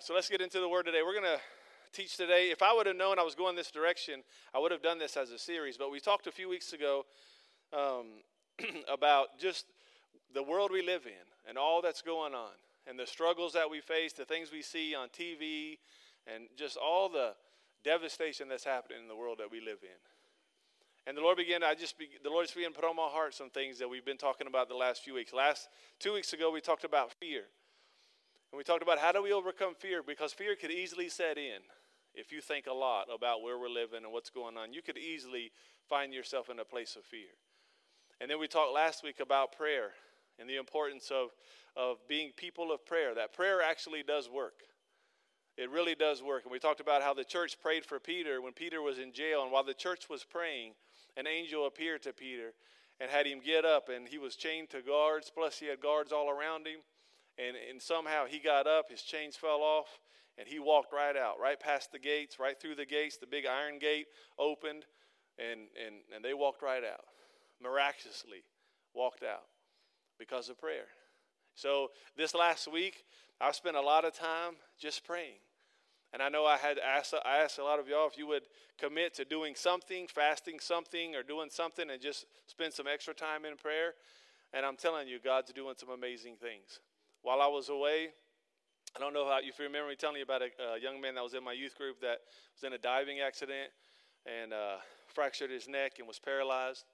so let's get into the word today. We're going to teach today. If I would have known I was going this direction, I would have done this as a series. But we talked a few weeks ago um, about just the world we live in and all that's going on and the struggles that we face, the things we see on TV, and just all the devastation that's happening in the world that we live in. And the Lord began, I just, be, the Lord just began to put on my heart some things that we've been talking about the last few weeks. Last two weeks ago, we talked about fear. And we talked about how do we overcome fear because fear could easily set in if you think a lot about where we're living and what's going on. You could easily find yourself in a place of fear. And then we talked last week about prayer and the importance of, of being people of prayer, that prayer actually does work. It really does work. And we talked about how the church prayed for Peter when Peter was in jail. And while the church was praying, an angel appeared to Peter and had him get up. And he was chained to guards, plus, he had guards all around him. And, and somehow he got up, his chains fell off, and he walked right out, right past the gates, right through the gates. The big iron gate opened, and, and, and they walked right out. Miraculously walked out because of prayer. So this last week, I spent a lot of time just praying. And I know I had asked, I asked a lot of y'all if you would commit to doing something, fasting something, or doing something, and just spend some extra time in prayer. And I'm telling you, God's doing some amazing things while I was away, I don't know how if you remember me telling you about a, a, young man that was in my youth group that was in a diving accident and uh, fractured his neck and was paralyzed.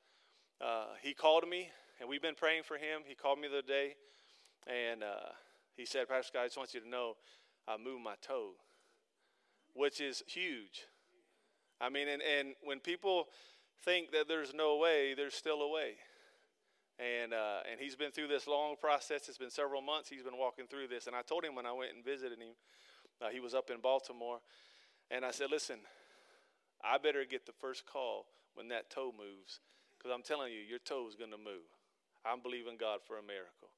Uh, he called me, and we've been praying for him. He called me the other day, and uh, he said, Pastor Scott, I just want you to know I moved my toe, which is huge. I mean, and, and when people think that there's no way, there's still a way. And, uh, and he's been through this long process. It's been several months he's been walking through this. And I told him when I went and visited him, uh, he was up in Baltimore. And I said, listen, I better get the first call when that toe moves. Because I'm telling you, your toe is going to move. I'm believing God for a miracle.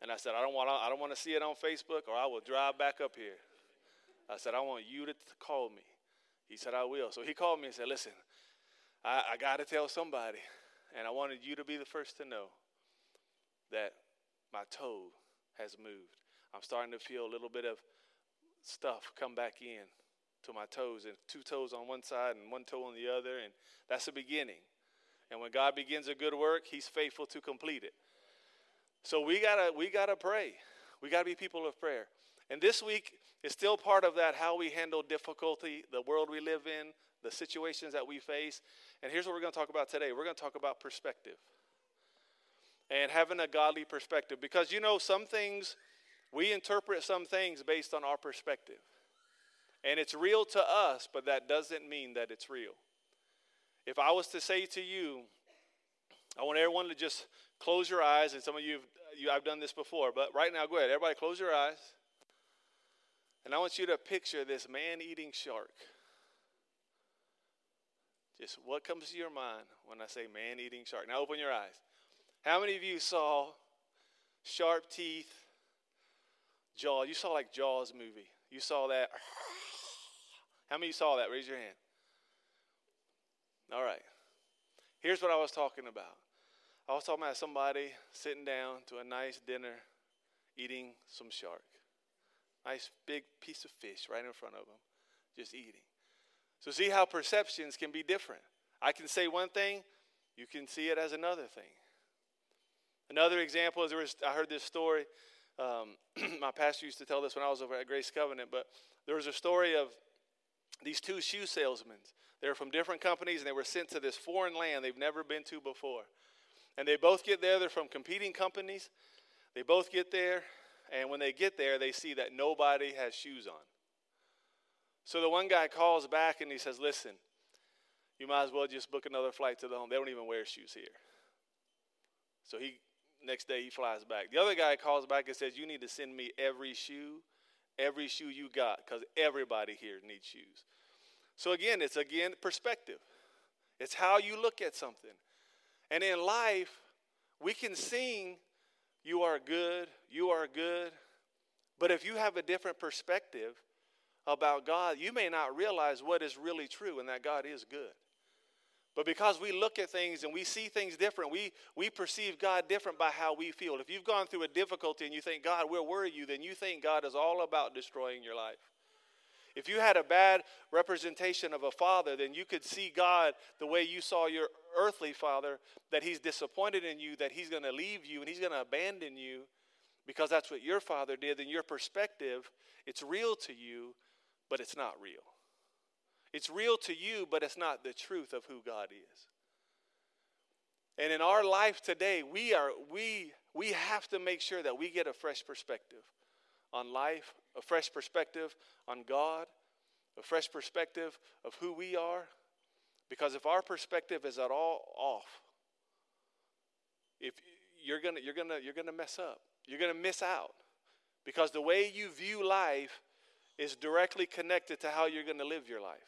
And I said, I don't, want, I don't want to see it on Facebook or I will drive back up here. I said, I want you to call me. He said, I will. So he called me and said, listen, I, I got to tell somebody. And I wanted you to be the first to know that my toe has moved. I'm starting to feel a little bit of stuff come back in to my toes, and two toes on one side and one toe on the other, and that's the beginning. And when God begins a good work, He's faithful to complete it. So we gotta we gotta pray. We gotta be people of prayer. And this week is still part of that how we handle difficulty, the world we live in, the situations that we face. And here's what we're to talk about today we're to talk about perspective and having a godly perspective. Because you know, some things, we interpret some things based on our perspective. And it's real to us, but that doesn't mean that it's real. If I was to say to you, I want everyone to just close your eyes, and some of you, you I've done this before, but right now, go ahead. Everybody, close your eyes. And I want you to picture this man eating shark. Just what comes to your mind when I say man eating shark? Now open your eyes. How many of you saw sharp teeth, jaw? You saw like Jaws movie. You saw that. How many of you saw that? Raise your hand. All right. Here's what I was talking about. I was talking about somebody sitting down to a nice dinner, eating some shark. Nice big piece of fish right in front of them, just eating. So, see how perceptions can be different. I can say one thing, you can see it as another thing. Another example is there was, I heard this story. Um, my pastor used to tell this when I was over at Grace Covenant, but there was a story of these two shoe salesmen. They were from different companies and they were sent to this foreign land they've never been to before. And they both get there, they're from competing companies. They both get there, and when they get there, they see that nobody has shoes on. So the one guy calls back and he says, Listen, you might as well just book another flight to the home. They don't even wear shoes here. So he next day he flies back. The other guy calls back and says, You need to send me every shoe, every shoe you got, because everybody here needs shoes. So again, it's again perspective. It's how you look at something. And in life, we can sing, You are good, you are good. But if you have a different perspective, about God, you may not realize what is really true and that God is good. But because we look at things and we see things different, we, we perceive God different by how we feel. If you've gone through a difficulty and you think, God, where were you? Then you think God is all about destroying your life. If you had a bad representation of a father, then you could see God the way you saw your earthly father, that he's disappointed in you, that he's going to leave you and he's going to abandon you because that's what your father did. Then your perspective, it's real to you, but it's not real. It's real to you, but it's not the truth of who God is. And in our life today, we are we we have to make sure that we get a fresh perspective on life, a fresh perspective on God, a fresh perspective of who we are. Because if our perspective is at all off, if you're gonna you're gonna you're gonna mess up. You're gonna miss out. Because the way you view life is directly connected to how you're gonna live your life.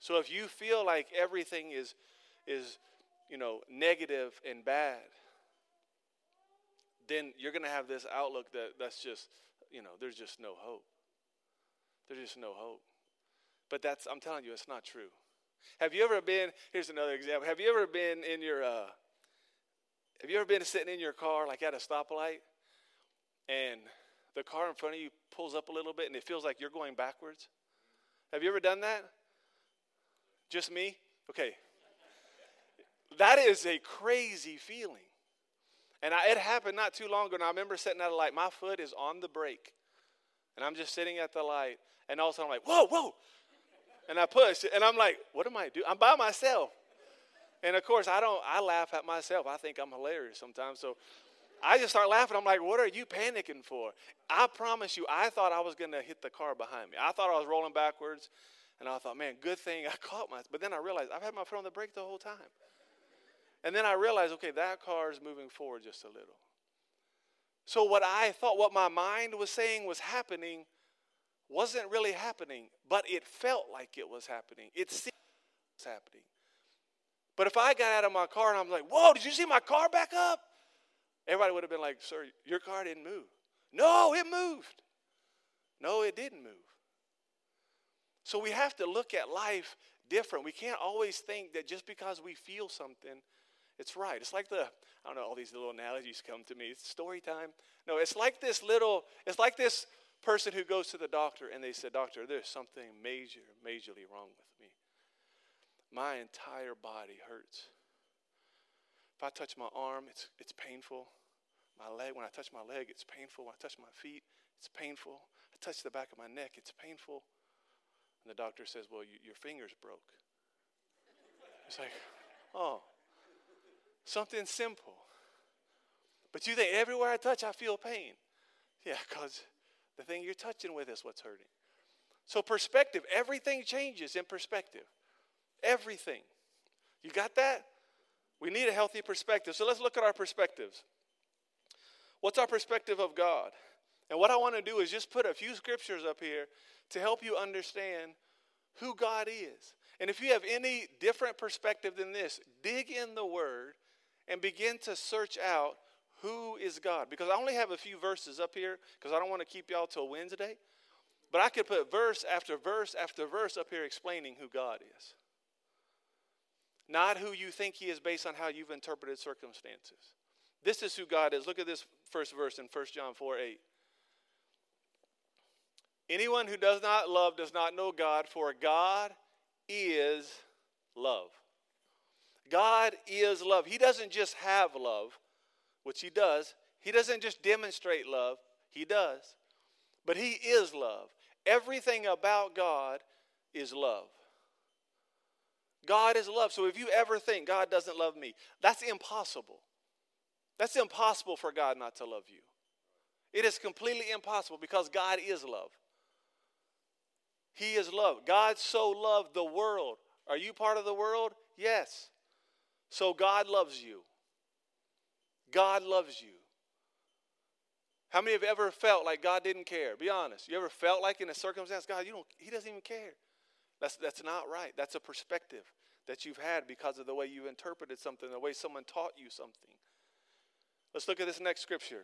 So if you feel like everything is is you know negative and bad, then you're going to have this outlook that that's just you know there's just no hope. There's just no hope. But that's I'm telling you, it's not true. Have you ever been? Here's another example. Have you ever been in your? Uh, have you ever been sitting in your car like at a stoplight, and the car in front of you pulls up a little bit, and it feels like you're going backwards? Have you ever done that? Just me? Okay. That is a crazy feeling. And I, it happened not too long ago. And I remember sitting at a light. My foot is on the brake. And I'm just sitting at the light. And all of a sudden I'm like, whoa, whoa. And I push. And I'm like, what am I doing? I'm by myself. And of course, I don't, I laugh at myself. I think I'm hilarious sometimes. So I just start laughing. I'm like, what are you panicking for? I promise you, I thought I was going to hit the car behind me. I thought I was rolling backwards. And I thought, man, good thing I caught my. But then I realized I've had my foot on the brake the whole time. And then I realized, okay, that car is moving forward just a little. So what I thought, what my mind was saying was happening, wasn't really happening, but it felt like it was happening. It seemed it was happening. But if I got out of my car and I'm like, whoa, did you see my car back up? Everybody would have been like, sir, your car didn't move. No, it moved. No, it didn't move. So we have to look at life different. We can't always think that just because we feel something, it's right. It's like the, I don't know, all these little analogies come to me. It's story time. No, it's like this little, it's like this person who goes to the doctor and they said, Doctor, there's something major, majorly wrong with me. My entire body hurts. If I touch my arm, it's, it's painful. My leg, when I touch my leg, it's painful. When I touch my feet, it's painful. I touch the back of my neck, it's painful. And the doctor says, Well, you, your finger's broke. It's like, oh, something simple. But you think everywhere I touch, I feel pain. Yeah, because the thing you're touching with is what's hurting. So, perspective, everything changes in perspective. Everything. You got that? We need a healthy perspective. So, let's look at our perspectives. What's our perspective of God? And what I want to do is just put a few scriptures up here to help you understand who God is. And if you have any different perspective than this, dig in the Word and begin to search out who is God. Because I only have a few verses up here because I don't want to keep y'all till Wednesday. But I could put verse after verse after verse up here explaining who God is. Not who you think He is based on how you've interpreted circumstances. This is who God is. Look at this first verse in 1 John 4 8. Anyone who does not love does not know God, for God is love. God is love. He doesn't just have love, which He does. He doesn't just demonstrate love, He does. But He is love. Everything about God is love. God is love. So if you ever think God doesn't love me, that's impossible. That's impossible for God not to love you. It is completely impossible because God is love. He is love. God so loved the world. Are you part of the world? Yes. So God loves you. God loves you. How many have ever felt like God didn't care? Be honest. You ever felt like in a circumstance, God, you don't, He doesn't even care. That's, that's not right. That's a perspective that you've had because of the way you interpreted something, the way someone taught you something. Let's look at this next scripture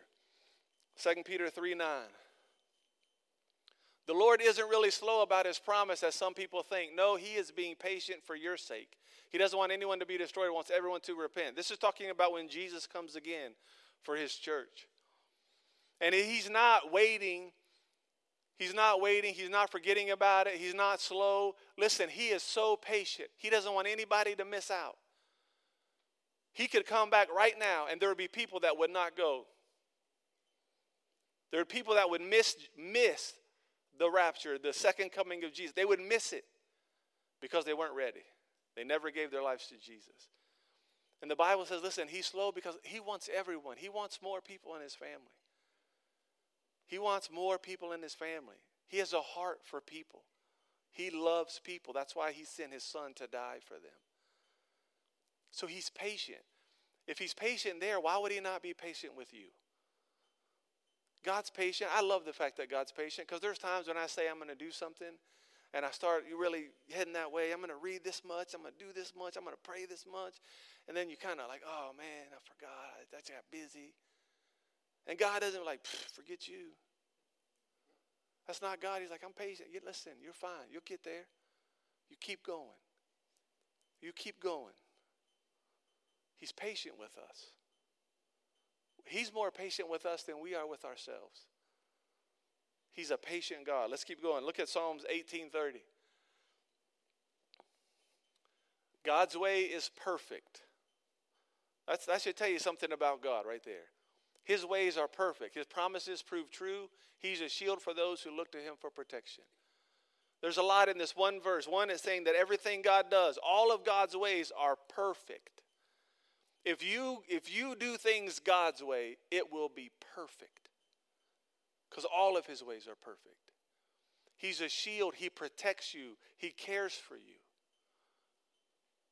2 Peter 3 9. The Lord isn't really slow about his promise as some people think. No, he is being patient for your sake. He doesn't want anyone to be destroyed, he wants everyone to repent. This is talking about when Jesus comes again for his church. And he's not waiting. He's not waiting. He's not forgetting about it. He's not slow. Listen, he is so patient. He doesn't want anybody to miss out. He could come back right now, and there would be people that would not go. There are people that would miss, miss the rapture, the second coming of Jesus. They would miss it because they weren't ready. They never gave their lives to Jesus. And the Bible says, listen, he's slow because he wants everyone. He wants more people in his family. He wants more people in his family. He has a heart for people. He loves people. That's why he sent his son to die for them. So he's patient. If he's patient there, why would he not be patient with you? God's patient. I love the fact that God's patient because there's times when I say I'm going to do something and I start really heading that way. I'm going to read this much. I'm going to do this much. I'm going to pray this much. And then you kind of like, oh man, I forgot. I just got busy. And God doesn't like, forget you. That's not God. He's like, I'm patient. You listen, you're fine. You'll get there. You keep going. You keep going. He's patient with us. He's more patient with us than we are with ourselves. He's a patient God. Let's keep going. Look at Psalms 18:30. God's way is perfect. That's, that should tell you something about God right there. His ways are perfect. His promises prove true. He's a shield for those who look to him for protection. There's a lot in this one verse. One is saying that everything God does, all of God's ways are perfect. If you if you do things God's way, it will be perfect. Cuz all of his ways are perfect. He's a shield, he protects you, he cares for you.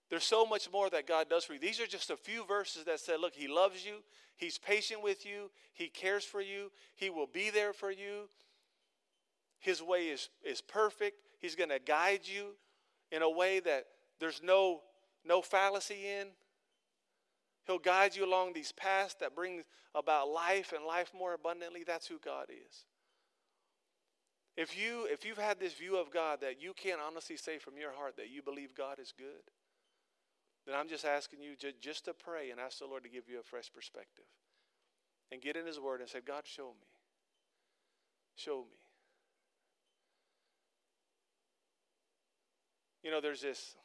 There's so much more that God does for you. These are just a few verses that say, look, He loves you, He's patient with you, He cares for you, He will be there for you. His way is, is perfect. He's going to guide you in a way that there's no, no fallacy in. He'll guide you along these paths that bring about life and life more abundantly. That's who God is. If you if you've had this view of God that you can't honestly say from your heart that you believe God is good, then I'm just asking you just to pray and ask the Lord to give you a fresh perspective. And get in His Word and say, God, show me. Show me. You know, there's this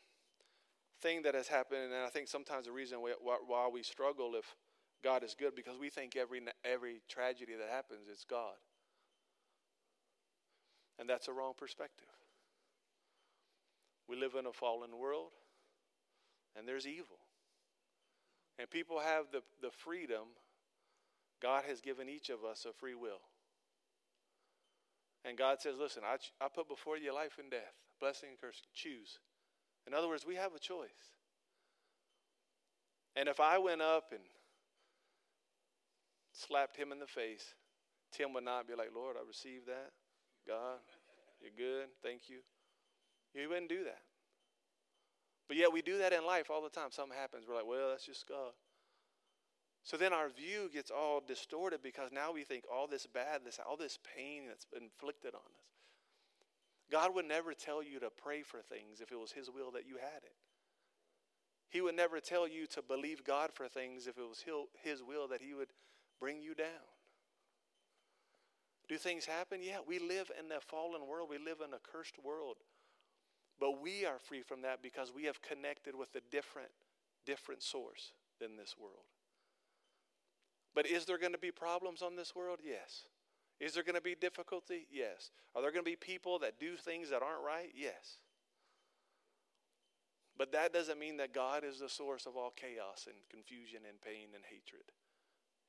thing that has happened, and I think sometimes the reason why we struggle if God is good because we think every every tragedy that happens is God, and that's a wrong perspective. We live in a fallen world and there's evil. And people have the, the freedom. God has given each of us a free will. And God says, Listen, I, I put before you life and death, blessing and cursing. Choose. In other words, we have a choice. And if I went up and slapped him in the face, Tim would not be like, Lord, I received that. God, you're good. Thank you. He wouldn't do that. But yet we do that in life all the time. Something happens. We're like, well, that's just God. So then our view gets all distorted because now we think all this bad, this all this pain that's inflicted on us. God would never tell you to pray for things if it was His will that you had it. He would never tell you to believe God for things if it was His will that He would bring you down. Do things happen? Yeah, we live in a fallen world. We live in a cursed world. But we are free from that because we have connected with a different, different source than this world. But is there going to be problems on this world? Yes. Is there going to be difficulty? Yes. Are there going to be people that do things that aren't right? Yes. But that doesn't mean that God is the source of all chaos and confusion and pain and hatred.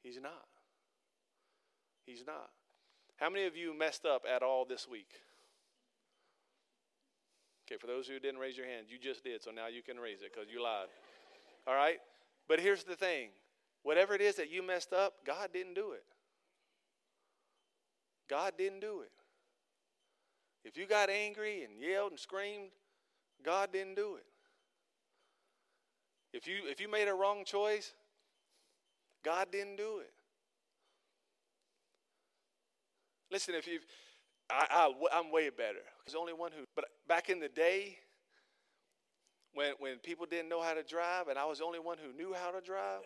He's not. He's not. How many of you messed up at all this week? Okay, for those who didn't raise your hand, you just did, so now you can raise it because you lied. All right? But here's the thing whatever it is that you messed up, God didn't do it. God didn't do it. If you got angry and yelled and screamed, God didn't do it. If you if you made a wrong choice, God didn't do it. Listen, if you I, I, I'm way better. There's only one who, but back in the day, when, when people didn't know how to drive and I was the only one who knew how to drive,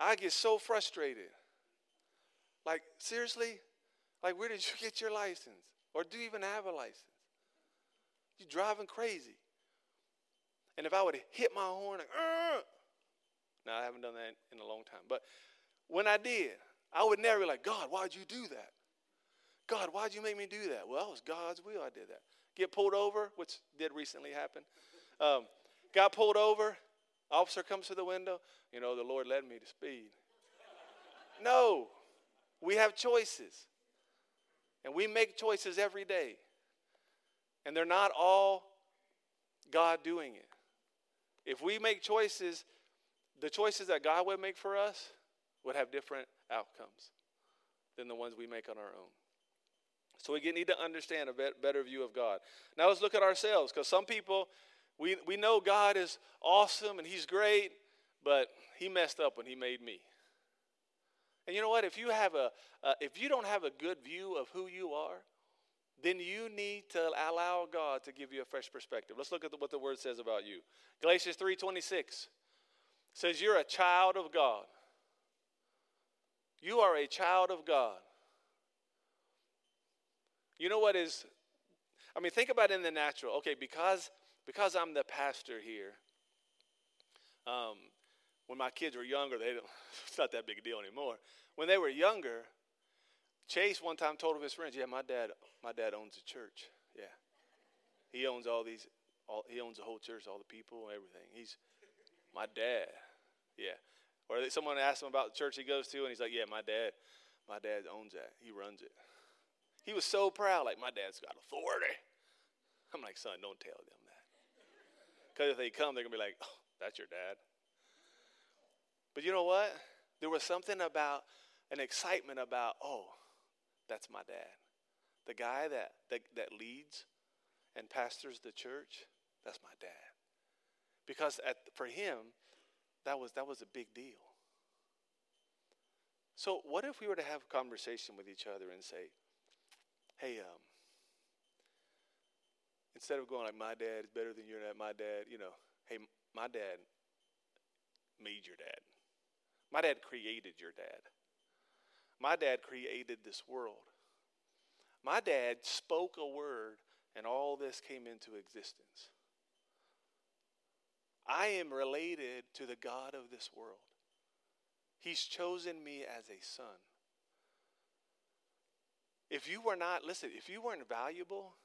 I get so frustrated. Like, seriously? Like, where did you get your license? Or do you even have a license? You're driving crazy. And if I would have hit my horn, like, now I haven't done that in a long time. But when I did, I would never be like, God, why'd you do that? God, why'd you make me do that? Well, it was God's will I did that. Get pulled over, which did recently happen. Um, got pulled over. Officer comes to the window. You know, the Lord led me to speed. no, we have choices. And we make choices every day. And they're not all God doing it. If we make choices, the choices that God would make for us would have different outcomes than the ones we make on our own. So we need to understand a better view of God. Now let's look at ourselves because some people, we, we know God is awesome and He's great, but He messed up when He made me. And you know what? If you have a, uh, if you don't have a good view of who you are, then you need to allow God to give you a fresh perspective. Let's look at the, what the Word says about you. Galatians three twenty six says you're a child of God. You are a child of God. You know what is, I mean, think about it in the natural. Okay, because, because I'm the pastor here, um, when my kids were younger, they it's not that big a deal anymore. When they were younger, Chase one time told his friends, "Yeah, my dad, my dad owns a church. Yeah, he owns all these, all, he owns the whole church, all the people, everything. He's my dad. Yeah." Or someone asked him about the church he goes to, and he's like, "Yeah, my dad, my dad owns that. He runs it." He was so proud, like, my dad's got authority. I'm like, son, don't tell them that. Because if they come, they're to be like, oh, that's your dad. But you know what? There was something about an excitement about, oh, that's my dad. The guy that, that, that leads and pastors the church, that's my dad. Because at, for him, that was, that was a big deal. So, what if we were to have a conversation with each other and say, hey, um, instead of going like my dad is better than your dad, my dad, you know, hey, my dad made your dad. My dad created your dad. My dad created this world. My dad spoke a word and all this came into existence. I am related to the God of this world. He's chosen me as a son. If you were not, listen, if you weren't valuable,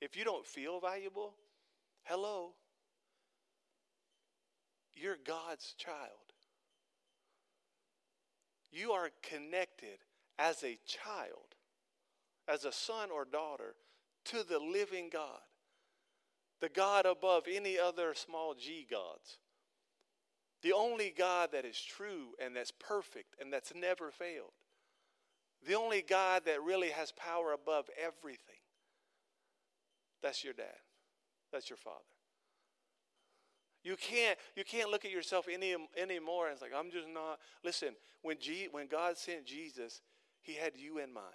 if you don't feel valuable, hello, you're God's child. You are connected as a child, as a son or daughter, to the living God, the God above any other small g gods, the only God that is true and that's perfect and that's never failed. The only God that really has power above everything. That's your dad. That's your father. You can't, you can't look at yourself any anymore and it's like, I'm just not. Listen, when, G, when God sent Jesus, he had you in mind.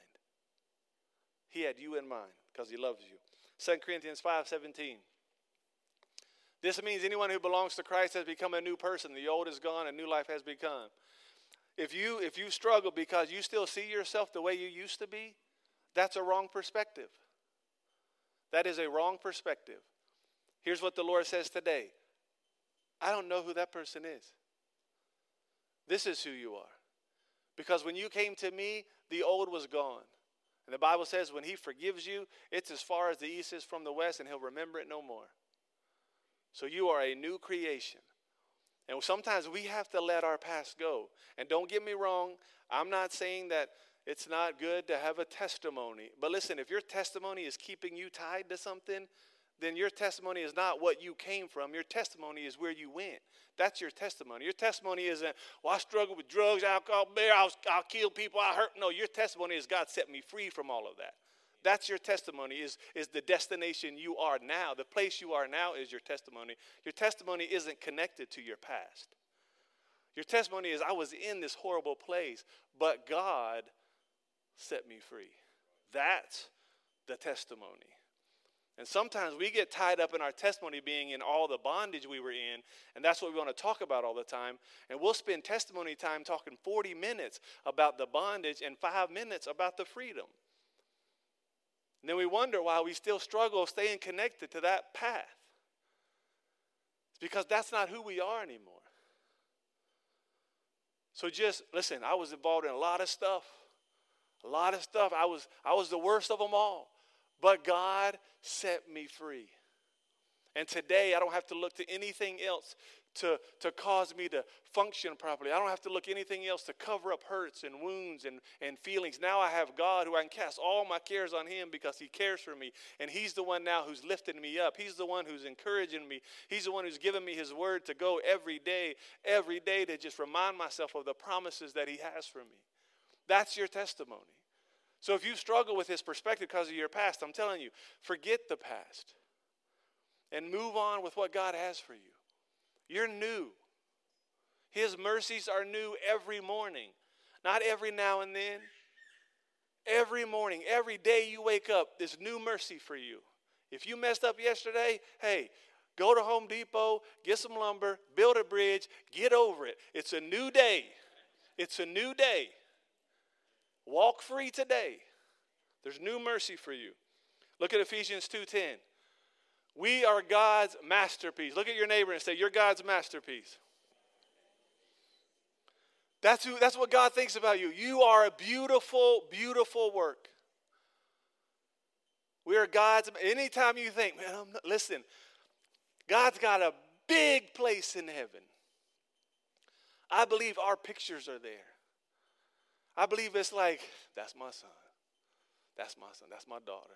He had you in mind because he loves you. 2 Corinthians 5 17. This means anyone who belongs to Christ has become a new person. The old is gone, a new life has become. If you if you struggle because you still see yourself the way you used to be, that's a wrong perspective. That is a wrong perspective. Here's what the Lord says today. I don't know who that person is. This is who you are. Because when you came to me, the old was gone. And the Bible says when he forgives you, it's as far as the east is from the west, and he'll remember it no more. So you are a new creation. And sometimes we have to let our past go. And don't get me wrong, I'm not saying that it's not good to have a testimony. But listen, if your testimony is keeping you tied to something, then your testimony is not what you came from. Your testimony is where you went. That's your testimony. Your testimony isn't, well, I struggled with drugs, alcohol, beer, I'll, I'll kill people, I hurt. No, your testimony is God set me free from all of that. That's your testimony, is, is the destination you are now. The place you are now is your testimony. Your testimony isn't connected to your past. Your testimony is, I was in this horrible place, but God set me free. That's the testimony. And sometimes we get tied up in our testimony being in all the bondage we were in, and that's what we want to talk about all the time. And we'll spend testimony time talking 40 minutes about the bondage and five minutes about the freedom. And then we wonder why we still struggle staying connected to that path. It's because that's not who we are anymore. So just listen, I was involved in a lot of stuff. A lot of stuff. I was I was the worst of them all. But God set me free. And today I don't have to look to anything else to, to cause me to function properly. I don't have to look anything else to cover up hurts and wounds and, and feelings. Now I have God who I can cast all my cares on Him because He cares for me. And He's the one now who's lifting me up. He's the one who's encouraging me. He's the one who's given me His word to go every day, every day to just remind myself of the promises that He has for me. That's your testimony. So if you struggle with this perspective because of your past, I'm telling you, forget the past and move on with what God has for you. You're new. His mercies are new every morning, not every now and then. Every morning, every day you wake up, there's new mercy for you. If you messed up yesterday, hey, go to Home Depot, get some lumber, build a bridge, get over it. It's a new day. It's a new day. Walk free today. There's new mercy for you. Look at Ephesians 2:10. We are God's masterpiece. Look at your neighbor and say, You're God's masterpiece. That's, who, that's what God thinks about you. You are a beautiful, beautiful work. We are God's. Anytime you think, man, not, listen, God's got a big place in heaven. I believe our pictures are there. I believe it's like, that's my son. That's my son. That's my daughter.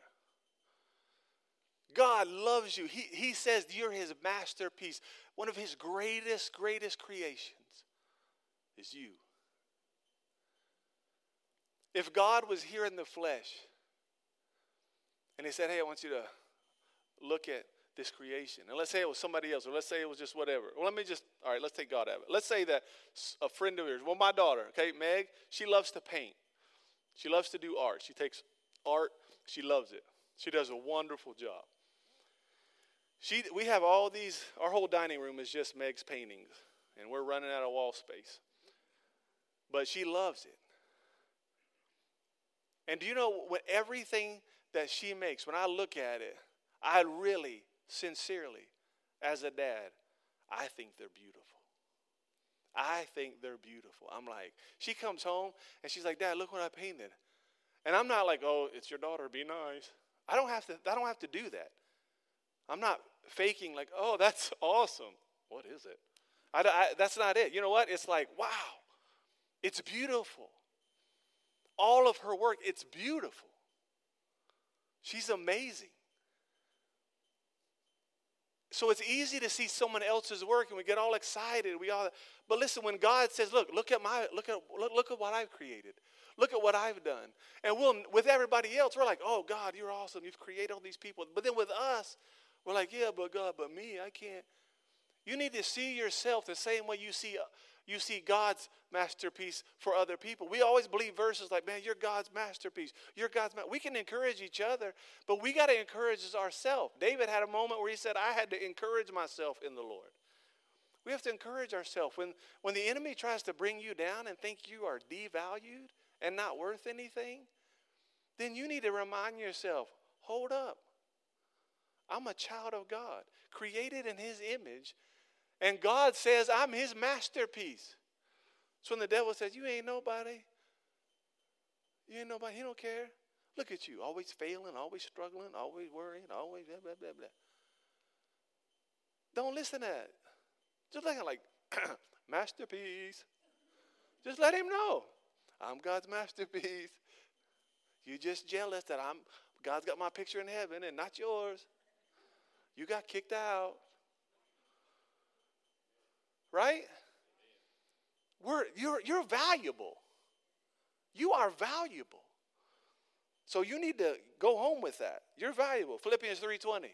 God loves you. He, he says you're his masterpiece. One of his greatest, greatest creations is you. If God was here in the flesh and he said, Hey, I want you to look at this creation, and let's say it was somebody else, or let's say it was just whatever. Well, let me just, all right, let's take God out of it. Let's say that a friend of yours, well, my daughter, okay, Meg, she loves to paint. She loves to do art. She takes art, she loves it. She does a wonderful job. She, we have all these, our whole dining room is just Meg's paintings, and we're running out of wall space. But she loves it. And do you know what everything that she makes, when I look at it, I really, sincerely, as a dad, I think they're beautiful. I think they're beautiful. I'm like, she comes home and she's like, Dad, look what I painted. And I'm not like, oh, it's your daughter, be nice. I don't have to, I don't have to do that. I'm not faking like, oh, that's awesome. What is it? I, I, that's not it. You know what? It's like, wow, it's beautiful. All of her work, it's beautiful. She's amazing. So it's easy to see someone else's work and we get all excited. We all, but listen, when God says, "Look, look at my, look at, look, look at what I've created. Look at what I've done," and we'll, with everybody else, we're like, "Oh God, you're awesome. You've created all these people." But then with us, we're like, yeah, but God, but me, I can't. You need to see yourself the same way you see you see God's masterpiece for other people. We always believe verses like, man, you're God's masterpiece. You're God's ma-. We can encourage each other, but we got to encourage ourselves. David had a moment where he said, I had to encourage myself in the Lord. We have to encourage ourselves. When, when the enemy tries to bring you down and think you are devalued and not worth anything, then you need to remind yourself, hold up. I'm a child of God, created in His image. And God says, I'm His masterpiece. So when the devil says, You ain't nobody, you ain't nobody, He don't care. Look at you, always failing, always struggling, always worrying, always blah, blah, blah, blah. Don't listen to that. Just him like, masterpiece. Just let him know. I'm God's masterpiece. You're just jealous that I'm God's got my picture in heaven and not yours. You got kicked out. Right? We're, you're, you're valuable. You are valuable. So you need to go home with that. You're valuable. Philippians 3:20.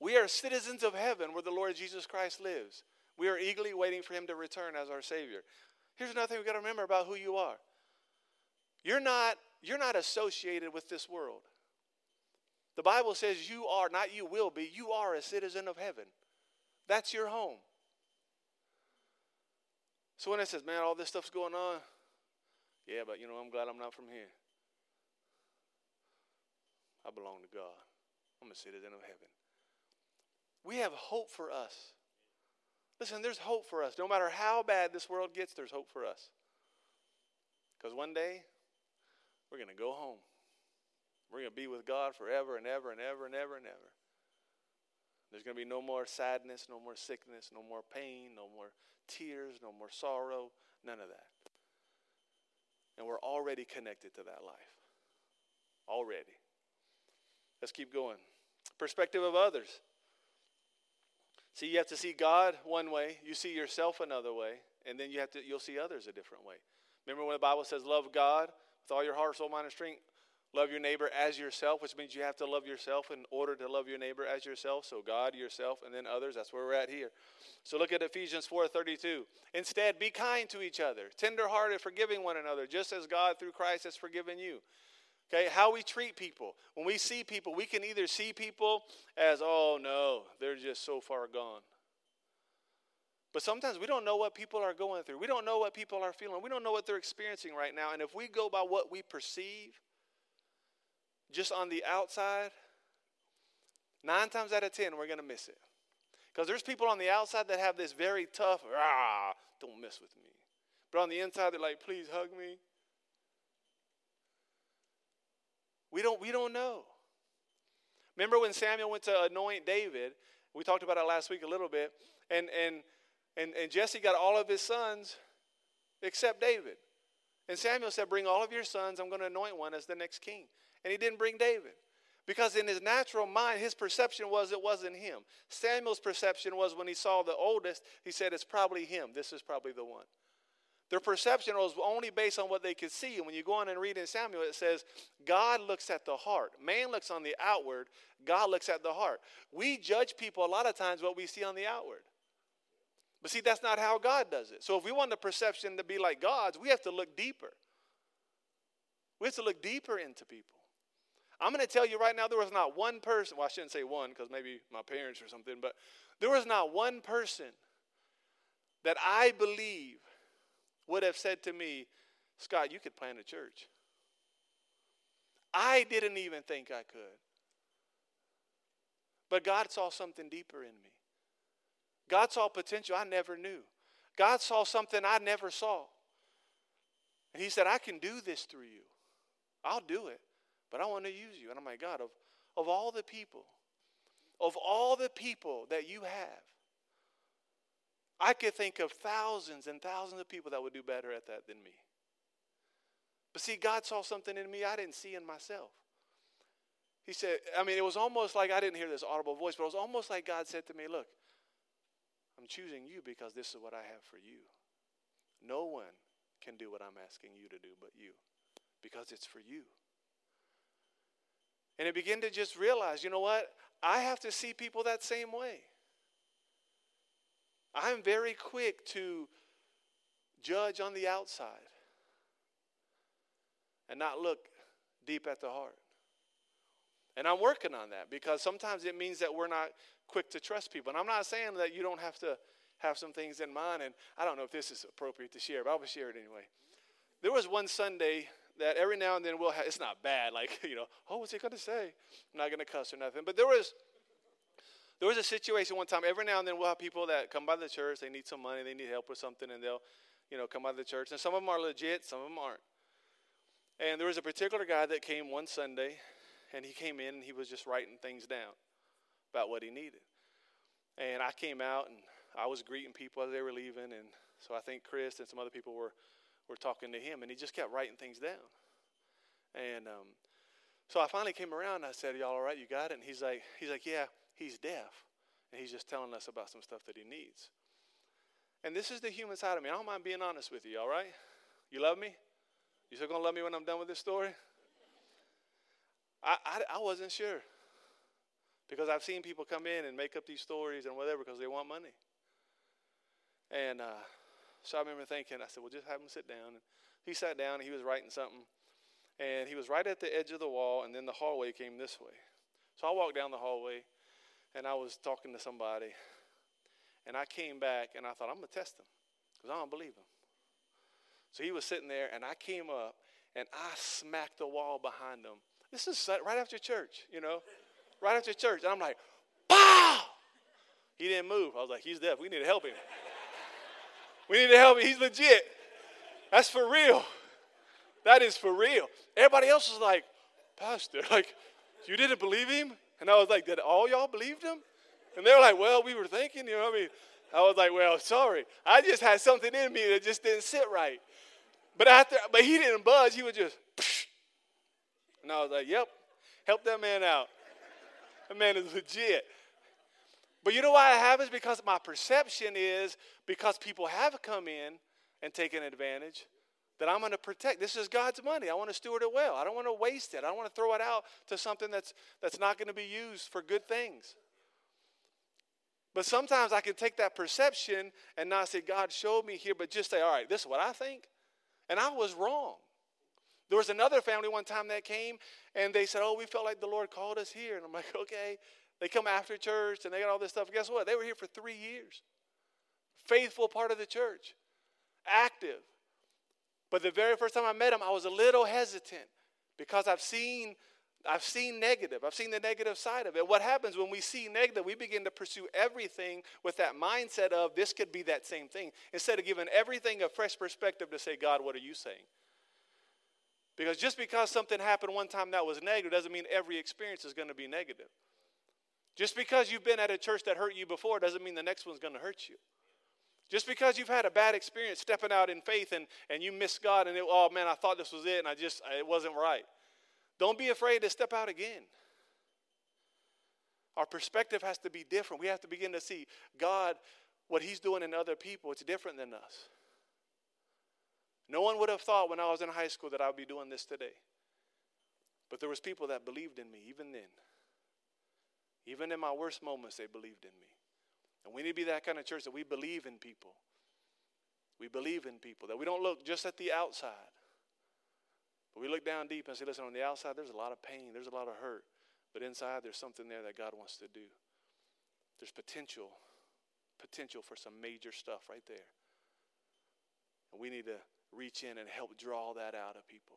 We are citizens of heaven where the Lord Jesus Christ lives. We are eagerly waiting for him to return as our Savior. Here's another thing we've got to remember about who you are. You're not you're not associated with this world. The Bible says you are, not you will be, you are a citizen of heaven. That's your home. So when it says, man, all this stuff's going on, yeah, but you know, I'm glad I'm not from here. I belong to God. I'm a citizen of heaven. We have hope for us. Listen, there's hope for us. No matter how bad this world gets, there's hope for us. Because one day, we're going to go home. We're going to be with God forever and ever and ever and ever and ever. There's going to be no more sadness, no more sickness, no more pain, no more tears, no more sorrow, none of that. And we're already connected to that life. Already. Let's keep going. Perspective of others. See, you have to see God one way, you see yourself another way, and then you have to you'll see others a different way. Remember when the Bible says love God with all your heart, soul, mind, and strength? Love your neighbor as yourself, which means you have to love yourself in order to love your neighbor as yourself. So God, yourself, and then others. That's where we're at here. So look at Ephesians 4:32. Instead, be kind to each other, tenderhearted, forgiving one another, just as God through Christ has forgiven you. Okay, how we treat people. When we see people, we can either see people as, oh no, they're just so far gone. But sometimes we don't know what people are going through. We don't know what people are feeling. We don't know what they're experiencing right now. And if we go by what we perceive, just on the outside, nine times out of ten, we're going to miss it. Because there's people on the outside that have this very tough, ah, don't mess with me. But on the inside, they're like, please hug me. We don't, we don't know. Remember when Samuel went to anoint David? We talked about it last week a little bit. And, and, and, and Jesse got all of his sons except David. And Samuel said, Bring all of your sons. I'm going to anoint one as the next king. And he didn't bring David. Because in his natural mind, his perception was it wasn't him. Samuel's perception was when he saw the oldest, he said, It's probably him. This is probably the one. Their perception was only based on what they could see. And when you go on and read in Samuel, it says, God looks at the heart. Man looks on the outward, God looks at the heart. We judge people a lot of times what we see on the outward. But see, that's not how God does it. So if we want the perception to be like God's, we have to look deeper. We have to look deeper into people. I'm going to tell you right now, there was not one person, well, I shouldn't say one because maybe my parents or something, but there was not one person that I believe would have said to me, Scott, you could plant a church. I didn't even think I could. But God saw something deeper in me. God saw potential I never knew. God saw something I never saw. And He said, I can do this through you. I'll do it, but I want to use you. And I'm like, God, of, of all the people, of all the people that you have, I could think of thousands and thousands of people that would do better at that than me. But see, God saw something in me I didn't see in myself. He said, I mean, it was almost like I didn't hear this audible voice, but it was almost like God said to me, Look, I'm choosing you because this is what I have for you. No one can do what I'm asking you to do but you because it's for you. And I began to just realize, you know what? I have to see people that same way. I'm very quick to judge on the outside and not look deep at the heart. And I'm working on that because sometimes it means that we're not quick to trust people. And I'm not saying that you don't have to have some things in mind. And I don't know if this is appropriate to share, but I'll share it anyway. There was one Sunday that every now and then we'll have, it's not bad, like, you know, oh, what's he going to say? I'm not going to cuss or nothing. But there was there was a situation one time, every now and then we'll have people that come by the church, they need some money, they need help with something, and they'll, you know, come by the church. And some of them are legit, some of them aren't. And there was a particular guy that came one Sunday, and he came in and he was just writing things down about what he needed. And I came out and I was greeting people as they were leaving, and so I think Chris and some other people were, were talking to him, and he just kept writing things down. And um, so I finally came around and I said, Y'all all right? You got it? And he's like, he's like, Yeah he's deaf. And he's just telling us about some stuff that he needs. And this is the human side of me. I don't mind being honest with you, all right? You love me? You still gonna love me when I'm done with this story? I, I, I wasn't sure. Because I've seen people come in and make up these stories and whatever because they want money. And uh, so I remember thinking, I said, well, just have him sit down. And he sat down and he was writing something. and he was right at the edge of the wall, and then the hallway came this way. So I walked down the hallway, and I was talking to somebody, and I came back, and I thought, I'm going to test him because I don't believe him. So he was sitting there, and I came up, and I smacked the wall behind him. This is right after church, you know, right after church. And I'm like, pow! He didn't move. I was like, he's deaf. We need to help him. We need to help him. He's legit. That's for real. That is for real. Everybody else was like, Pastor, like, you didn't believe him? And I was like, Did all y'all believed him? And they were like, Well, we were thinking, you know, what I mean, I was like, Well, sorry. I just had something in me that just didn't sit right. But after, but he didn't budge. He was just, Psh. and I was like, Yep, help that man out. That man is legit. But you know why it happens? Because my perception is because people have come in and taken advantage that I'm going to protect. This is God's money. I want to steward it well. I don't want to waste it. I don't want to throw it out to something that's, that's not going to be used for good things. But sometimes I can take that perception and not say, God showed me here, but just say, all right, this is what I think. And I was wrong. There was another family one time that came and they said, oh, we felt like the Lord called us here. And I'm like, okay. They come after church and they got all this stuff. Guess what? They were here for three years. Faithful part of the church, active. But the very first time I met him, I was a little hesitant because I've seen I've seen negative. I've seen the negative side of it. What happens when we see negative, we begin to pursue everything with that mindset of this could be that same thing instead of giving everything a fresh perspective to say, God, what are you saying? Because just because something happened one time that was negative doesn't mean every experience is going to be negative. Just because you've been at a church that hurt you before doesn't mean the next one's going to hurt you. Just because you've had a bad experience stepping out in faith and, and you miss God and, it, oh man, I thought this was it and I just, it wasn't right. Don't be afraid to step out again. Our perspective has to be different. We have to begin to see God, what He's doing in other people. It's different than us. No one would have thought when I was in high school that I would be doing this today. But there was people that believed in me even then. Even in my worst moments, they believed in me. And we need to be that kind of church that we believe in people. We believe in people, that we don't look just at the outside, but we look down deep and say, listen, on the outside, there's a lot of pain, there's a lot of hurt, but inside, there's something there that God wants to do. There's potential, potential for some major stuff right there. And we need to reach in and help draw that out of people.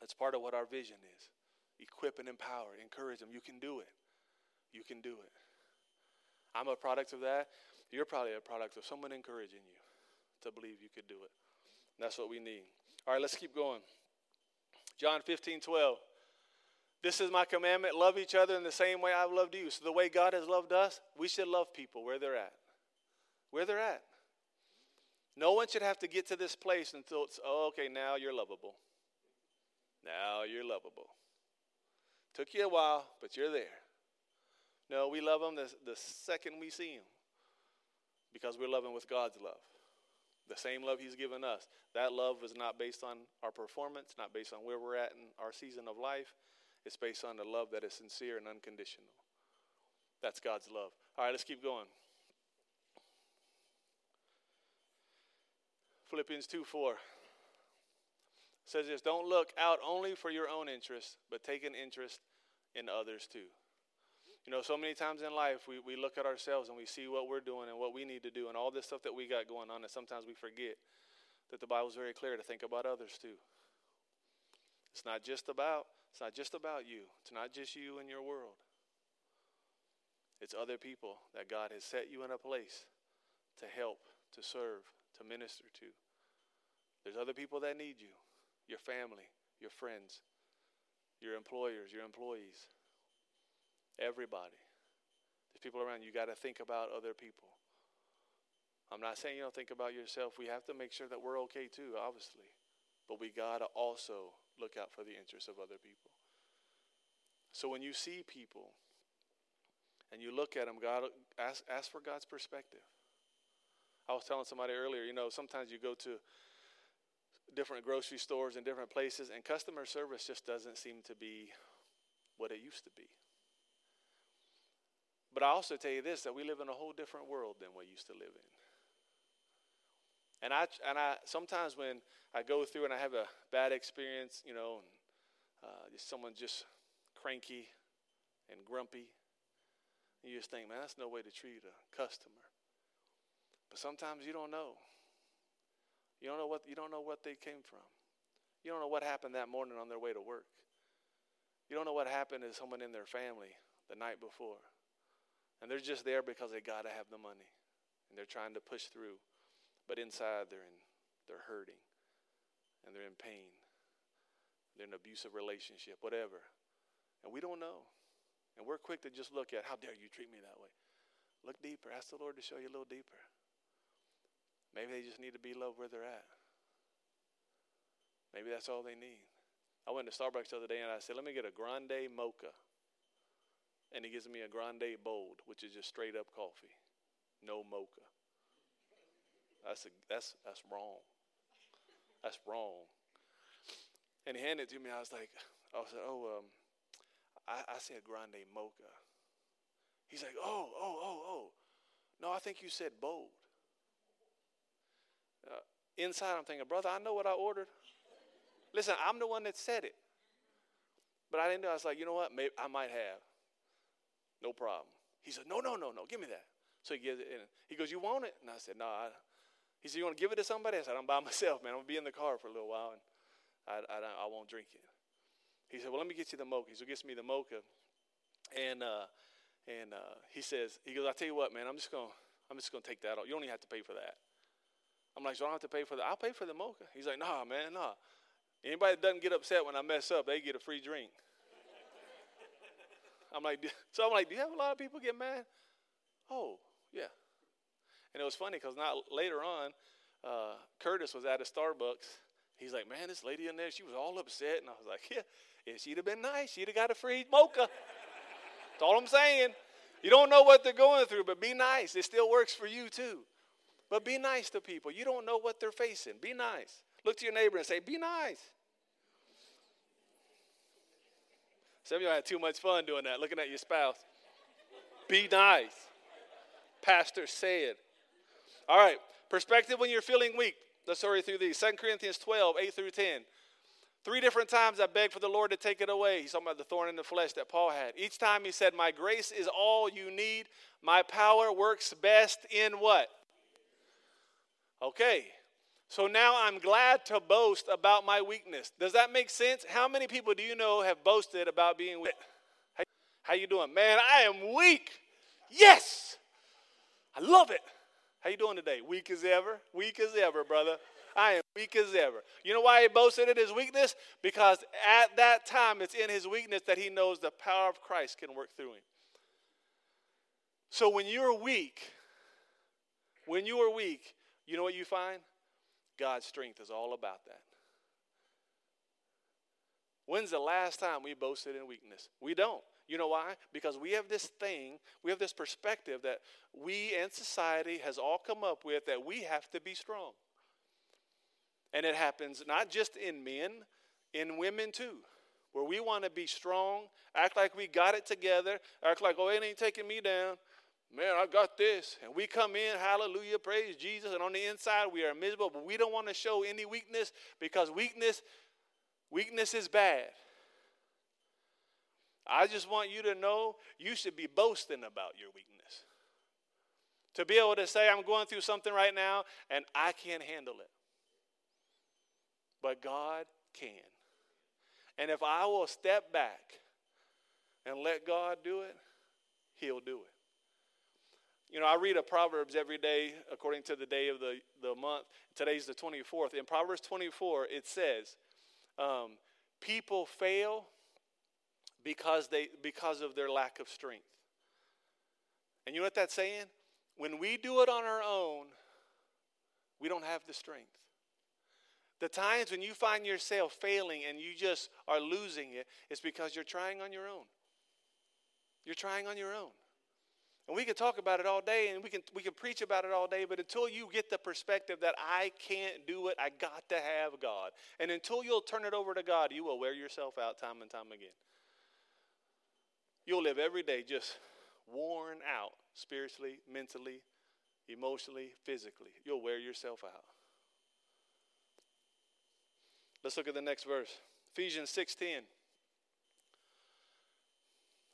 That's part of what our vision is equip and empower, encourage them. You can do it. You can do it. I'm a product of that. You're probably a product of someone encouraging you to believe you could do it. That's what we need. All right, let's keep going. John 15, 12. This is my commandment love each other in the same way I've loved you. So, the way God has loved us, we should love people where they're at. Where they're at. No one should have to get to this place until it's, oh, okay, now you're lovable. Now you're lovable. Took you a while, but you're there. No, we love them the, the second we see them because we're loving with God's love. The same love He's given us. That love is not based on our performance, not based on where we're at in our season of life. It's based on the love that is sincere and unconditional. That's God's love. All right, let's keep going. Philippians 2 4 says this Don't look out only for your own interest, but take an interest in others too. You know, so many times in life we, we look at ourselves and we see what we're doing and what we need to do and all this stuff that we got going on, and sometimes we forget that the Bible's very clear to think about others too. It's not just about it's not just about you. It's not just you and your world. It's other people that God has set you in a place to help, to serve, to minister to. There's other people that need you. Your family, your friends, your employers, your employees. Everybody. There's people around you. got to think about other people. I'm not saying you don't think about yourself. We have to make sure that we're okay too, obviously. But we got to also look out for the interests of other people. So when you see people and you look at them, God, ask, ask for God's perspective. I was telling somebody earlier, you know, sometimes you go to different grocery stores and different places, and customer service just doesn't seem to be what it used to be. But I also tell you this that we live in a whole different world than we used to live in. And I and I sometimes when I go through and I have a bad experience, you know, and, uh, just someone just cranky and grumpy, you just think, man, that's no way to treat a customer. But sometimes you don't know. You don't know what you don't know what they came from. You don't know what happened that morning on their way to work. You don't know what happened to someone in their family the night before. And they're just there because they got to have the money. And they're trying to push through. But inside they're in they're hurting. And they're in pain. They're in an abusive relationship, whatever. And we don't know. And we're quick to just look at how dare you treat me that way. Look deeper. Ask the Lord to show you a little deeper. Maybe they just need to be loved where they're at. Maybe that's all they need. I went to Starbucks the other day and I said, let me get a grande mocha. And he gives me a grande bold, which is just straight up coffee. No mocha. That's, a, that's, that's wrong. That's wrong. And he handed it to me. I was like, I said, oh, um, I, I said grande mocha. He's like, oh, oh, oh, oh. No, I think you said bold. Uh, inside, I'm thinking, brother, I know what I ordered. Listen, I'm the one that said it. But I didn't know. I was like, you know what? Maybe I might have. No problem. He said, no, no, no, no. Give me that. So he gives it. And he goes, you want it? And I said, no. He said, you want to give it to somebody? I said, I'm by myself, man. I'm going to be in the car for a little while, and I, I, I won't drink it. He said, well, let me get you the mocha. So he gets me the mocha. And, uh, and uh, he says, he goes, I tell you what, man, I'm just going to I'm just to take that off. You don't even have to pay for that. I'm like, so I don't have to pay for that. I'll pay for the mocha. He's like, nah, man, nah. Anybody that doesn't get upset when I mess up, they get a free drink. I'm like, so I'm like, do you have a lot of people get mad? Oh, yeah. And it was funny because not later on, uh, Curtis was at a Starbucks. He's like, man, this lady in there, she was all upset. And I was like, yeah, if she'd have been nice, she'd have got a free mocha. That's all I'm saying. You don't know what they're going through, but be nice. It still works for you too. But be nice to people. You don't know what they're facing. Be nice. Look to your neighbor and say, Be nice. Some of y'all had too much fun doing that, looking at your spouse. Be nice. Pastor said. All right, perspective when you're feeling weak. Let's hurry through these. 2 Corinthians 12, 8 through 10. Three different times I begged for the Lord to take it away. He's talking about the thorn in the flesh that Paul had. Each time he said, My grace is all you need. My power works best in what? Okay, so now I'm glad to boast about my weakness. Does that make sense? How many people do you know have boasted about being weak? How, you doing? Man, I am weak. Yes. I love it. How you doing today? Weak as ever? Weak as ever, brother. I am weak as ever. You know why he boasted in his weakness? Because at that time, it's in his weakness that he knows the power of Christ can work through him. So when you're weak, when you are weak, you know what you find? God's strength is all about that. When's the last time we boasted in weakness? We don't. You know why? Because we have this thing, we have this perspective that we and society has all come up with that we have to be strong. And it happens not just in men, in women too, where we want to be strong, act like we got it together, act like, oh, it ain't taking me down. Man, I got this. And we come in, hallelujah, praise Jesus, and on the inside we are miserable, but we don't want to show any weakness because weakness weakness is bad. I just want you to know you should be boasting about your weakness. To be able to say, I'm going through something right now and I can't handle it. But God can. And if I will step back and let God do it, He'll do it. You know, I read a Proverbs every day according to the day of the, the month. Today's the 24th. In Proverbs 24, it says, um, People fail because, they, because of their lack of strength. And you know what that's saying? When we do it on our own, we don't have the strength. The times when you find yourself failing and you just are losing it, it's because you're trying on your own. You're trying on your own. And we can talk about it all day and we can, we can preach about it all day, but until you get the perspective that I can't do it, I got to have God. And until you'll turn it over to God, you will wear yourself out time and time again. You'll live every day just worn out spiritually, mentally, emotionally, physically. You'll wear yourself out. Let's look at the next verse. Ephesians 6:10.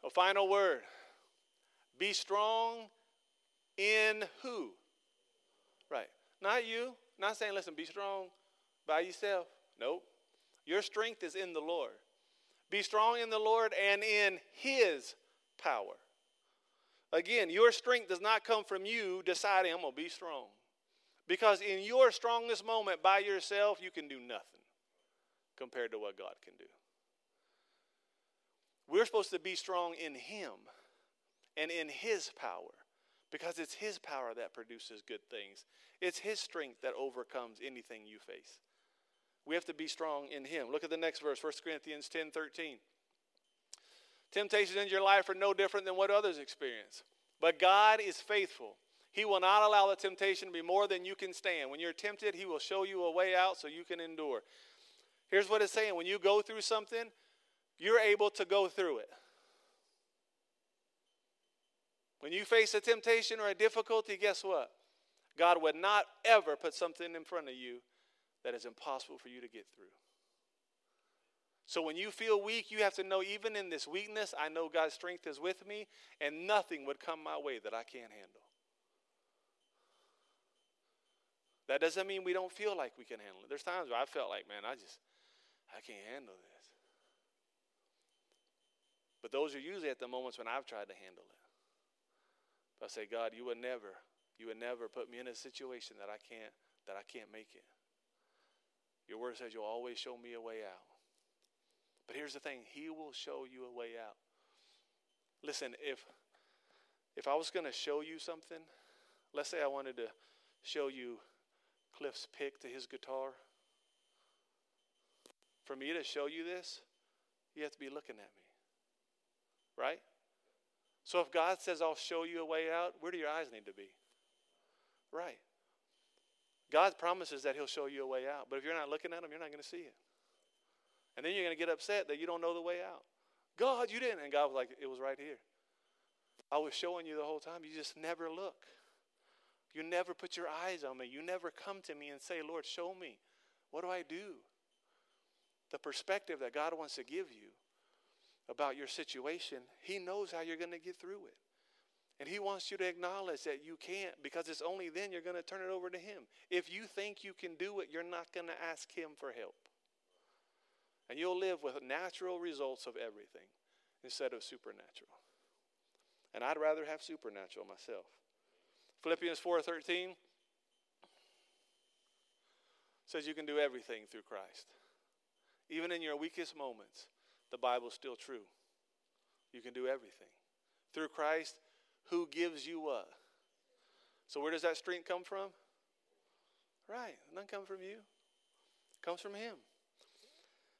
A final word. Be strong in who? Right. Not you. Not saying, listen, be strong by yourself. Nope. Your strength is in the Lord. Be strong in the Lord and in His power. Again, your strength does not come from you deciding, I'm going to be strong. Because in your strongest moment by yourself, you can do nothing compared to what God can do. We're supposed to be strong in Him and in His power because it's His power that produces good things. It's His strength that overcomes anything you face. We have to be strong in Him. Look at the next verse, 1 Corinthians 10 13. Temptations in your life are no different than what others experience. But God is faithful. He will not allow the temptation to be more than you can stand. When you're tempted, He will show you a way out so you can endure. Here's what it's saying when you go through something, you're able to go through it. When you face a temptation or a difficulty, guess what? God would not ever put something in front of you that is impossible for you to get through. So when you feel weak, you have to know even in this weakness, I know God's strength is with me, and nothing would come my way that I can't handle. That doesn't mean we don't feel like we can handle it. There's times where I felt like, man, I just, I can't handle this. But those are usually at the moments when I've tried to handle it. But I say, God, you would never, you would never put me in a situation that I can't, that I can't make it. Your word says you'll always show me a way out. But here's the thing He will show you a way out. Listen, if if I was going to show you something, let's say I wanted to show you Cliff's pick to his guitar. For me to show you this, you have to be looking at me. Right? So if God says, I'll show you a way out, where do your eyes need to be? Right. God promises that He'll show you a way out. But if you're not looking at Him, you're not going to see it. And then you're going to get upset that you don't know the way out. God, you didn't. And God was like, it was right here. I was showing you the whole time. You just never look. You never put your eyes on me. You never come to me and say, Lord, show me. What do I do? The perspective that God wants to give you about your situation, He knows how you're going to get through it. And He wants you to acknowledge that you can't because it's only then you're going to turn it over to Him. If you think you can do it, you're not going to ask Him for help. And you'll live with natural results of everything instead of supernatural. And I'd rather have supernatural myself. Philippians 4:13 says you can do everything through Christ. Even in your weakest moments, the Bible's still true. You can do everything. Through Christ, who gives you what? So where does that strength come from? Right. Doesn't come from you. It comes from him.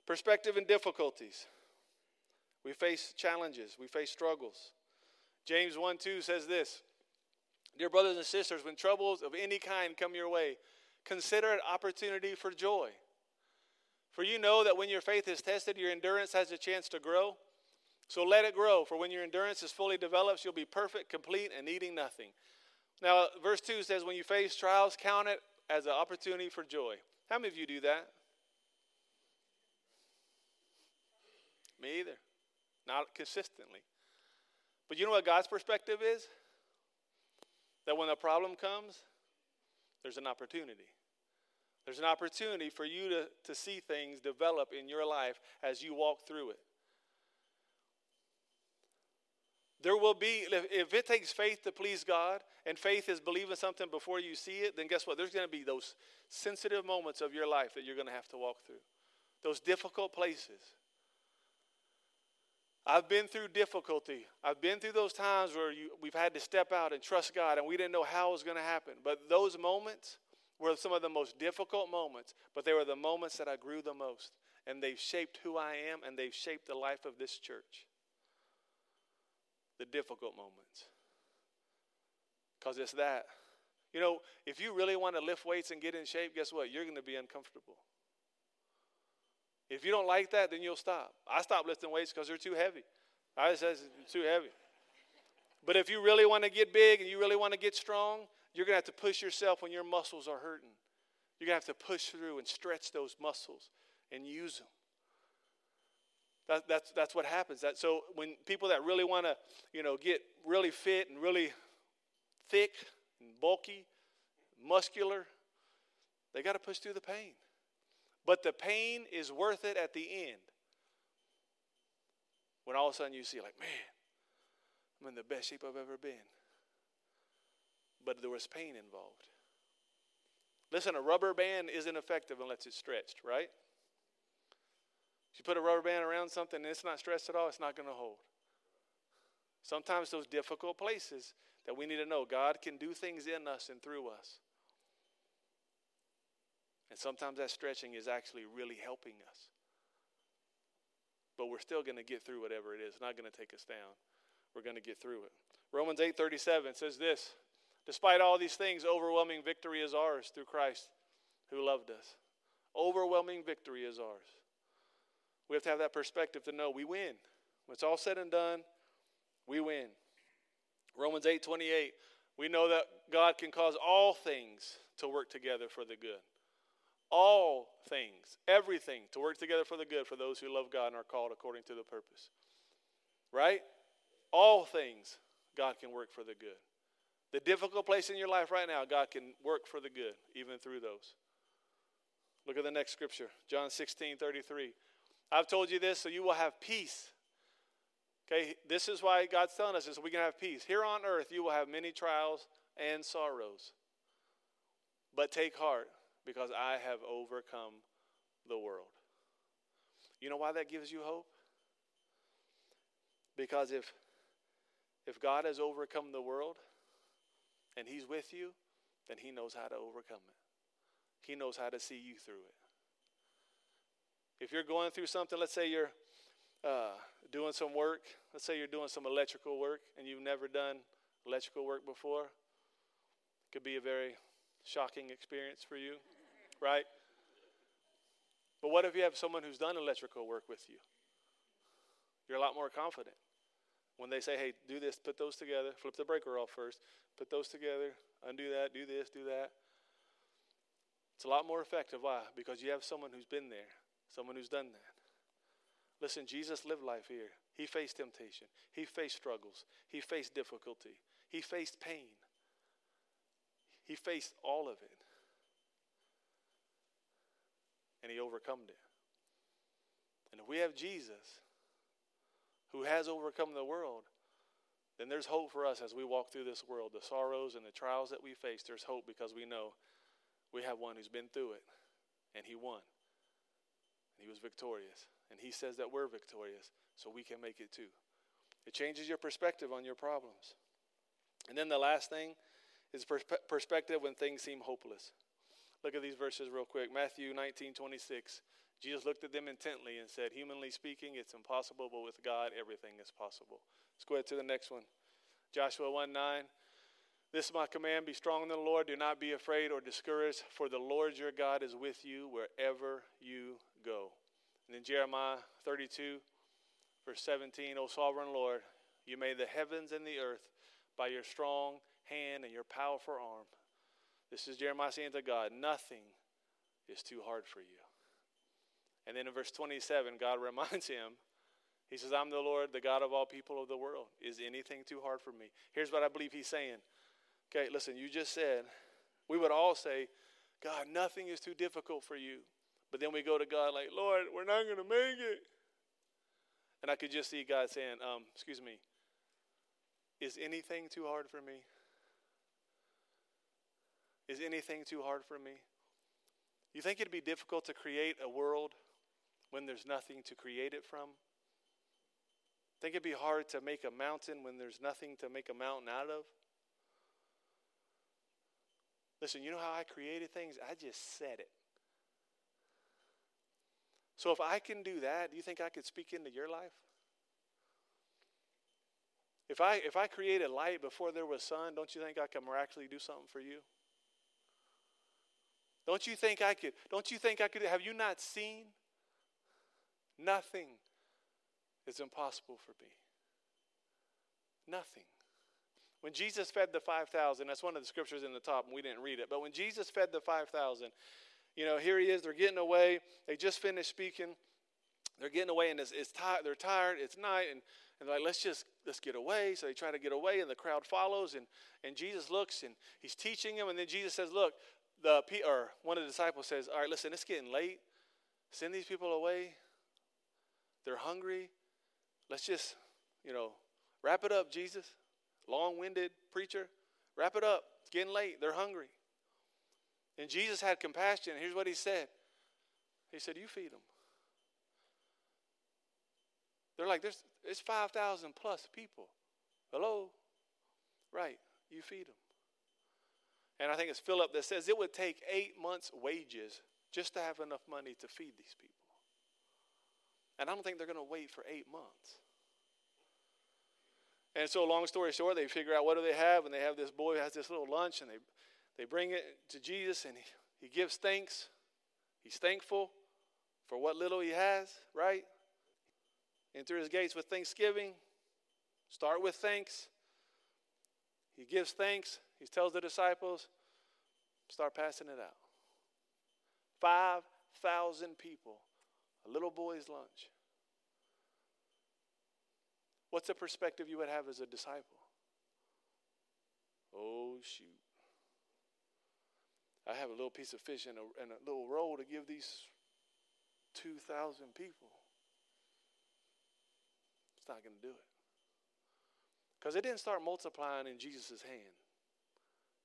Perspective and difficulties. We face challenges, we face struggles. James 1 2 says this Dear brothers and sisters, when troubles of any kind come your way, consider it opportunity for joy. For you know that when your faith is tested, your endurance has a chance to grow. So let it grow, for when your endurance is fully developed, you'll be perfect, complete, and needing nothing. Now, verse 2 says, When you face trials, count it as an opportunity for joy. How many of you do that? Me either. Not consistently. But you know what God's perspective is? That when a problem comes, there's an opportunity. There's an opportunity for you to, to see things develop in your life as you walk through it. There will be, if it takes faith to please God, and faith is believing something before you see it, then guess what? There's going to be those sensitive moments of your life that you're going to have to walk through, those difficult places. I've been through difficulty. I've been through those times where you, we've had to step out and trust God, and we didn't know how it was going to happen. But those moments were some of the most difficult moments, but they were the moments that I grew the most. And they've shaped who I am, and they've shaped the life of this church. The difficult moments. Because it's that. You know, if you really want to lift weights and get in shape, guess what? You're going to be uncomfortable. If you don't like that, then you'll stop. I stopped lifting weights because they're too heavy. I just said too heavy. But if you really want to get big and you really want to get strong, you're going to have to push yourself when your muscles are hurting. You're going to have to push through and stretch those muscles and use them. That, that's, that's what happens. That, so when people that really want to, you know, get really fit and really thick and bulky, muscular, they got to push through the pain. But the pain is worth it at the end. When all of a sudden you see, like, man, I'm in the best shape I've ever been. But there was pain involved. Listen, a rubber band isn't effective unless it's stretched, right? If you put a rubber band around something and it's not stretched at all, it's not going to hold. Sometimes those difficult places that we need to know God can do things in us and through us. And sometimes that stretching is actually really helping us. But we're still going to get through whatever it is. It's not going to take us down. We're going to get through it. Romans 8:37 says this, despite all these things, overwhelming victory is ours through Christ who loved us. Overwhelming victory is ours. We have to have that perspective to know we win. When it's all said and done, we win. Romans 8:28, we know that God can cause all things to work together for the good. All things, everything to work together for the good for those who love God and are called according to the purpose. Right? All things God can work for the good. The difficult place in your life right now, God can work for the good, even through those. Look at the next scripture, John 16, 33. I've told you this so you will have peace. Okay, this is why God's telling us this so we can have peace. Here on earth, you will have many trials and sorrows. But take heart, because I have overcome the world. You know why that gives you hope? Because if if God has overcome the world and he's with you, then he knows how to overcome it. He knows how to see you through it. If you're going through something, let's say you're uh, doing some work, let's say you're doing some electrical work and you've never done electrical work before, it could be a very shocking experience for you, right? But what if you have someone who's done electrical work with you? You're a lot more confident. When they say, hey, do this, put those together, flip the breaker off first, put those together, undo that, do this, do that. It's a lot more effective. Why? Because you have someone who's been there, someone who's done that. Listen, Jesus lived life here. He faced temptation, he faced struggles, he faced difficulty, he faced pain, he faced all of it. And he overcome it. And if we have Jesus, who has overcome the world, then there's hope for us as we walk through this world. The sorrows and the trials that we face, there's hope because we know we have one who's been through it and he won. And he was victorious. And he says that we're victorious, so we can make it too. It changes your perspective on your problems. And then the last thing is perspe- perspective when things seem hopeless. Look at these verses real quick. Matthew 19 26. Jesus looked at them intently and said, Humanly speaking, it's impossible, but with God, everything is possible. Let's go ahead to the next one. Joshua 1 9. This is my command be strong in the Lord. Do not be afraid or discouraged, for the Lord your God is with you wherever you go. And in Jeremiah 32, verse 17, O sovereign Lord, you made the heavens and the earth by your strong hand and your powerful arm. This is Jeremiah saying to God, Nothing is too hard for you. And then in verse 27, God reminds him, He says, I'm the Lord, the God of all people of the world. Is anything too hard for me? Here's what I believe He's saying. Okay, listen, you just said, we would all say, God, nothing is too difficult for you. But then we go to God like, Lord, we're not going to make it. And I could just see God saying, um, Excuse me, is anything too hard for me? Is anything too hard for me? You think it'd be difficult to create a world when there's nothing to create it from? Think it'd be hard to make a mountain when there's nothing to make a mountain out of? Listen, you know how I created things? I just said it. So if I can do that, do you think I could speak into your life? If I if I created light before there was sun, don't you think I can miraculously do something for you? Don't you think I could? Don't you think I could? Have you not seen? Nothing is impossible for me. Nothing. When Jesus fed the 5,000, that's one of the scriptures in the top, and we didn't read it, but when Jesus fed the 5,000, You know, here he is. They're getting away. They just finished speaking. They're getting away, and it's, it's tired. They're tired. It's night, and, and like, let's just let's get away. So they try to get away, and the crowd follows. And, and Jesus looks, and he's teaching them. And then Jesus says, "Look, the or one of the disciples says, all right, listen, it's getting late. Send these people away. They're hungry. Let's just, you know, wrap it up, Jesus. Long-winded preacher, wrap it up. It's getting late. They're hungry." And Jesus had compassion. Here's what he said He said, You feed them. They're like, There's it's 5,000 plus people. Hello? Right. You feed them. And I think it's Philip that says it would take eight months' wages just to have enough money to feed these people. And I don't think they're going to wait for eight months. And so, long story short, they figure out what do they have, and they have this boy has this little lunch, and they they bring it to Jesus and he, he gives thanks. He's thankful for what little he has, right? Enter his gates with thanksgiving. Start with thanks. He gives thanks. He tells the disciples, start passing it out. 5,000 people, a little boy's lunch. What's the perspective you would have as a disciple? Oh, shoot. I have a little piece of fish and a, and a little roll to give these 2,000 people. It's not going to do it. Because it didn't start multiplying in Jesus' hand.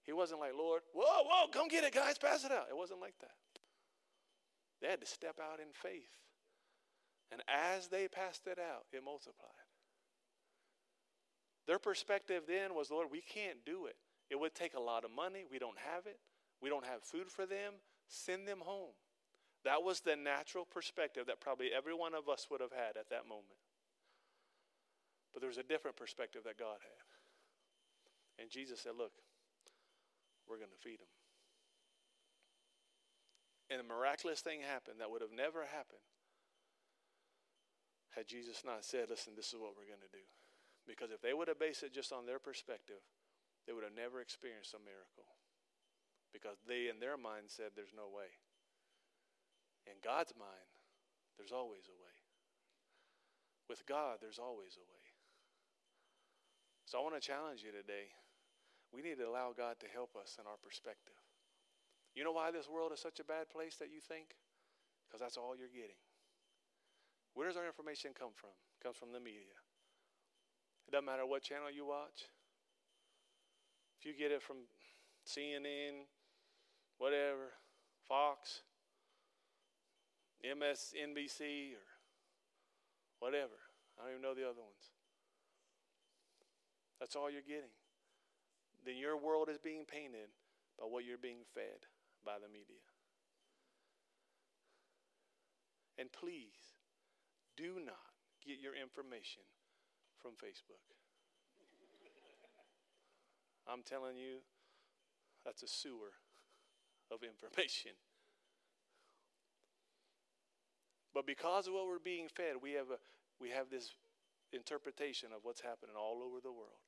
He wasn't like, Lord, whoa, whoa, come get it, guys, pass it out. It wasn't like that. They had to step out in faith. And as they passed it out, it multiplied. Their perspective then was, Lord, we can't do it. It would take a lot of money. We don't have it. We don't have food for them. Send them home. That was the natural perspective that probably every one of us would have had at that moment. But there was a different perspective that God had. And Jesus said, Look, we're going to feed them. And a miraculous thing happened that would have never happened had Jesus not said, Listen, this is what we're going to do. Because if they would have based it just on their perspective, they would have never experienced a miracle because they, in their mind, said there's no way. In God's mind, there's always a way. With God, there's always a way. So I want to challenge you today. We need to allow God to help us in our perspective. You know why this world is such a bad place that you think? Because that's all you're getting. Where does our information come from? It comes from the media. It doesn't matter what channel you watch. If you get it from CNN, whatever, Fox, MSNBC, or whatever. I don't even know the other ones. That's all you're getting. Then your world is being painted by what you're being fed by the media. And please, do not get your information from Facebook. I'm telling you, that's a sewer of information. But because of what we're being fed, we have, a, we have this interpretation of what's happening all over the world.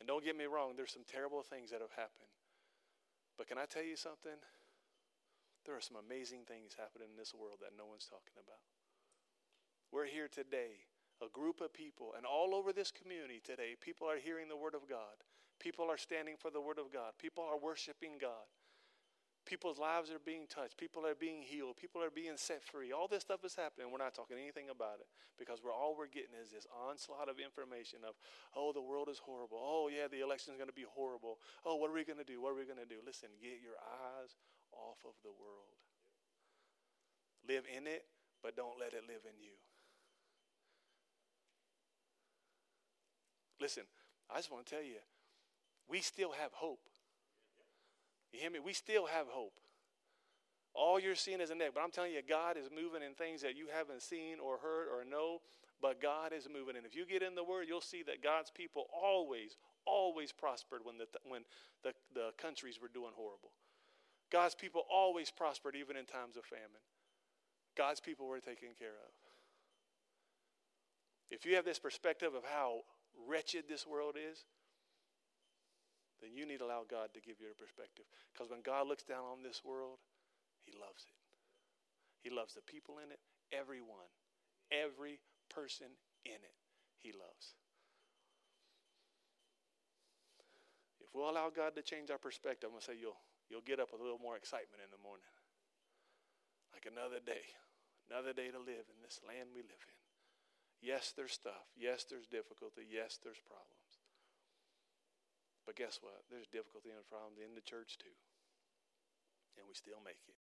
And don't get me wrong, there's some terrible things that have happened. But can I tell you something? There are some amazing things happening in this world that no one's talking about. We're here today, a group of people, and all over this community today, people are hearing the Word of God. People are standing for the Word of God. People are worshiping God. People's lives are being touched. People are being healed. People are being set free. All this stuff is happening. We're not talking anything about it because we're all we're getting is this onslaught of information of, oh, the world is horrible. Oh, yeah, the election is going to be horrible. Oh, what are we going to do? What are we going to do? Listen, get your eyes off of the world. Live in it, but don't let it live in you. Listen, I just want to tell you, we still have hope. You hear me? We still have hope. All you're seeing is a neck, but I'm telling you, God is moving in things that you haven't seen or heard or know, but God is moving. And if you get in the Word, you'll see that God's people always, always prospered when the, when the, the countries were doing horrible. God's people always prospered even in times of famine. God's people were taken care of. If you have this perspective of how wretched this world is, then you need to allow God to give you a perspective. Because when God looks down on this world, He loves it. He loves the people in it, everyone, every person in it, He loves. If we'll allow God to change our perspective, I'm going to say you'll, you'll get up with a little more excitement in the morning. Like another day, another day to live in this land we live in. Yes, there's stuff. Yes, there's difficulty. Yes, there's problems. But guess what? There's difficulty and problems in the church too. And we still make it.